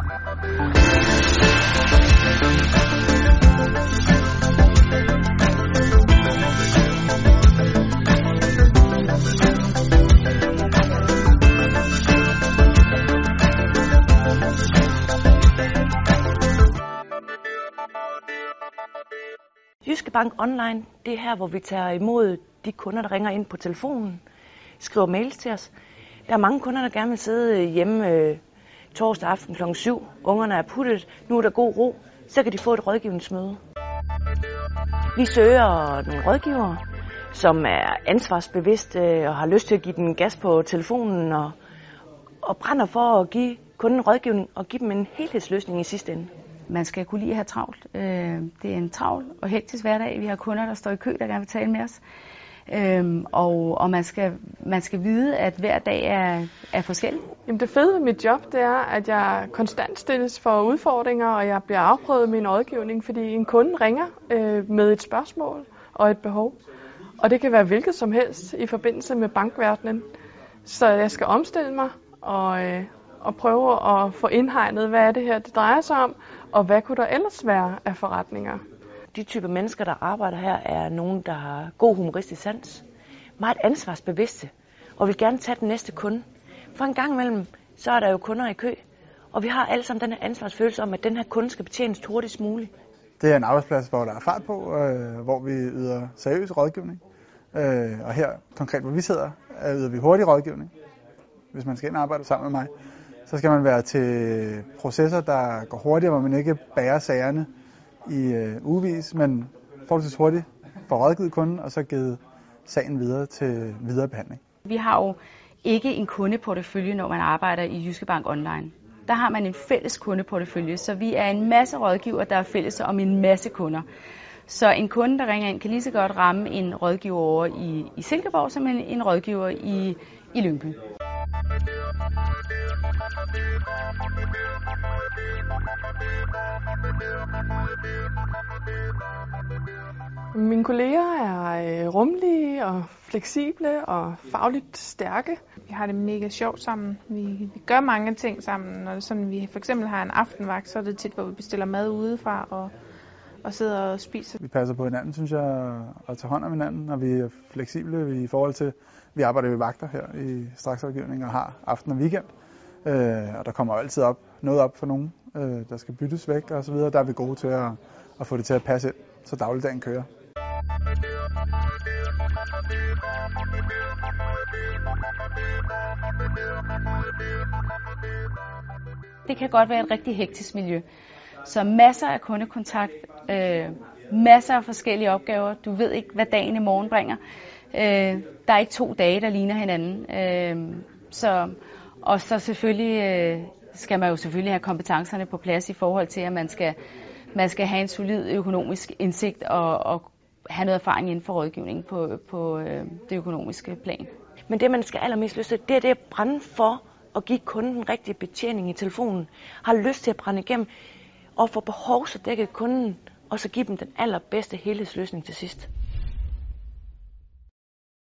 Jyske Bank Online, det er her, hvor vi tager imod de kunder, der ringer ind på telefonen, skriver mails til os. Der er mange kunder, der gerne vil sidde hjemme øh, torsdag aften kl. 7. Ungerne er puttet, nu er der god ro, så kan de få et rådgivningsmøde. Vi søger nogle rådgivere, som er ansvarsbevidste og har lyst til at give den gas på telefonen og, og brænder for at give kunden rådgivning og give dem en helhedsløsning i sidste ende. Man skal kunne lide at have travlt. Øh, det er en travl og hektisk hverdag. Vi har kunder, der står i kø, der gerne vil tale med os. Øhm, og og man, skal, man skal vide, at hver dag er, er forskellig. Jamen det fede ved mit job, det er, at jeg konstant stilles for udfordringer, og jeg bliver afprøvet min rådgivning, fordi en kunde ringer øh, med et spørgsmål og et behov. Og det kan være hvilket som helst i forbindelse med bankverdenen. Så jeg skal omstille mig og, øh, og prøve at få indhegnet, hvad er det her, det drejer sig om, og hvad kunne der ellers være af forretninger. De typer mennesker, der arbejder her, er nogen, der har god humoristisk sans, meget ansvarsbevidste, og vil gerne tage den næste kunde. For en gang imellem, så er der jo kunder i kø, og vi har alle sammen den her ansvarsfølelse om, at den her kunde skal betjenes hurtigst muligt. Det er en arbejdsplads, hvor der er fart på, øh, hvor vi yder seriøs rådgivning. Øh, og her, konkret hvor vi sidder, øh, yder vi hurtig rådgivning. Hvis man skal ind og arbejde sammen med mig, så skal man være til processer, der går hurtigere, hvor man ikke bærer sagerne i øh, ugevis, men forholdsvis hurtigt får rådgivet kunden, og så givet sagen videre til videre behandling. Vi har jo ikke en kundeportefølje, når man arbejder i Jyske Bank Online. Der har man en fælles kundeportefølje, så vi er en masse rådgiver, der er fælles om en masse kunder. Så en kunde, der ringer ind, kan lige så godt ramme en rådgiver over i, i Silkeborg, som en, en rådgiver i, i Lyngby. Mine kolleger er øh, rummelige og fleksible og fagligt stærke. Vi har det mega sjovt sammen. Vi, vi gør mange ting sammen. Når det sådan, vi for eksempel har en aftenvagt, så er det tit, hvor vi bestiller mad udefra og, og sidder og spiser. Vi passer på hinanden, synes jeg, og tager hånd om hinanden, og vi er fleksible i forhold til, vi arbejder ved vagter her i straksrådgivning og har aften og weekend. Øh, og der kommer altid op, noget op for nogen, øh, der skal byttes væk og så videre. Der er vi gode til at, at få det til at passe ind, så dagligdagen kører. Det kan godt være et rigtig hektisk miljø. Så masser af kundekontakt, øh, masser af forskellige opgaver. Du ved ikke, hvad dagen i morgen bringer. Øh, der er ikke to dage, der ligner hinanden. Øh, så, og så selvfølgelig øh, skal man jo selvfølgelig have kompetencerne på plads i forhold til, at man skal, man skal have en solid økonomisk indsigt og, og have noget erfaring inden for rådgivning på, på øh, det økonomiske plan. Men det, man skal allermest lyst til, det er det at brænde for at give kunden den rigtige betjening i telefonen. Har lyst til at brænde igennem og få behov så dækket kunden, og så give dem den allerbedste helhedsløsning til sidst.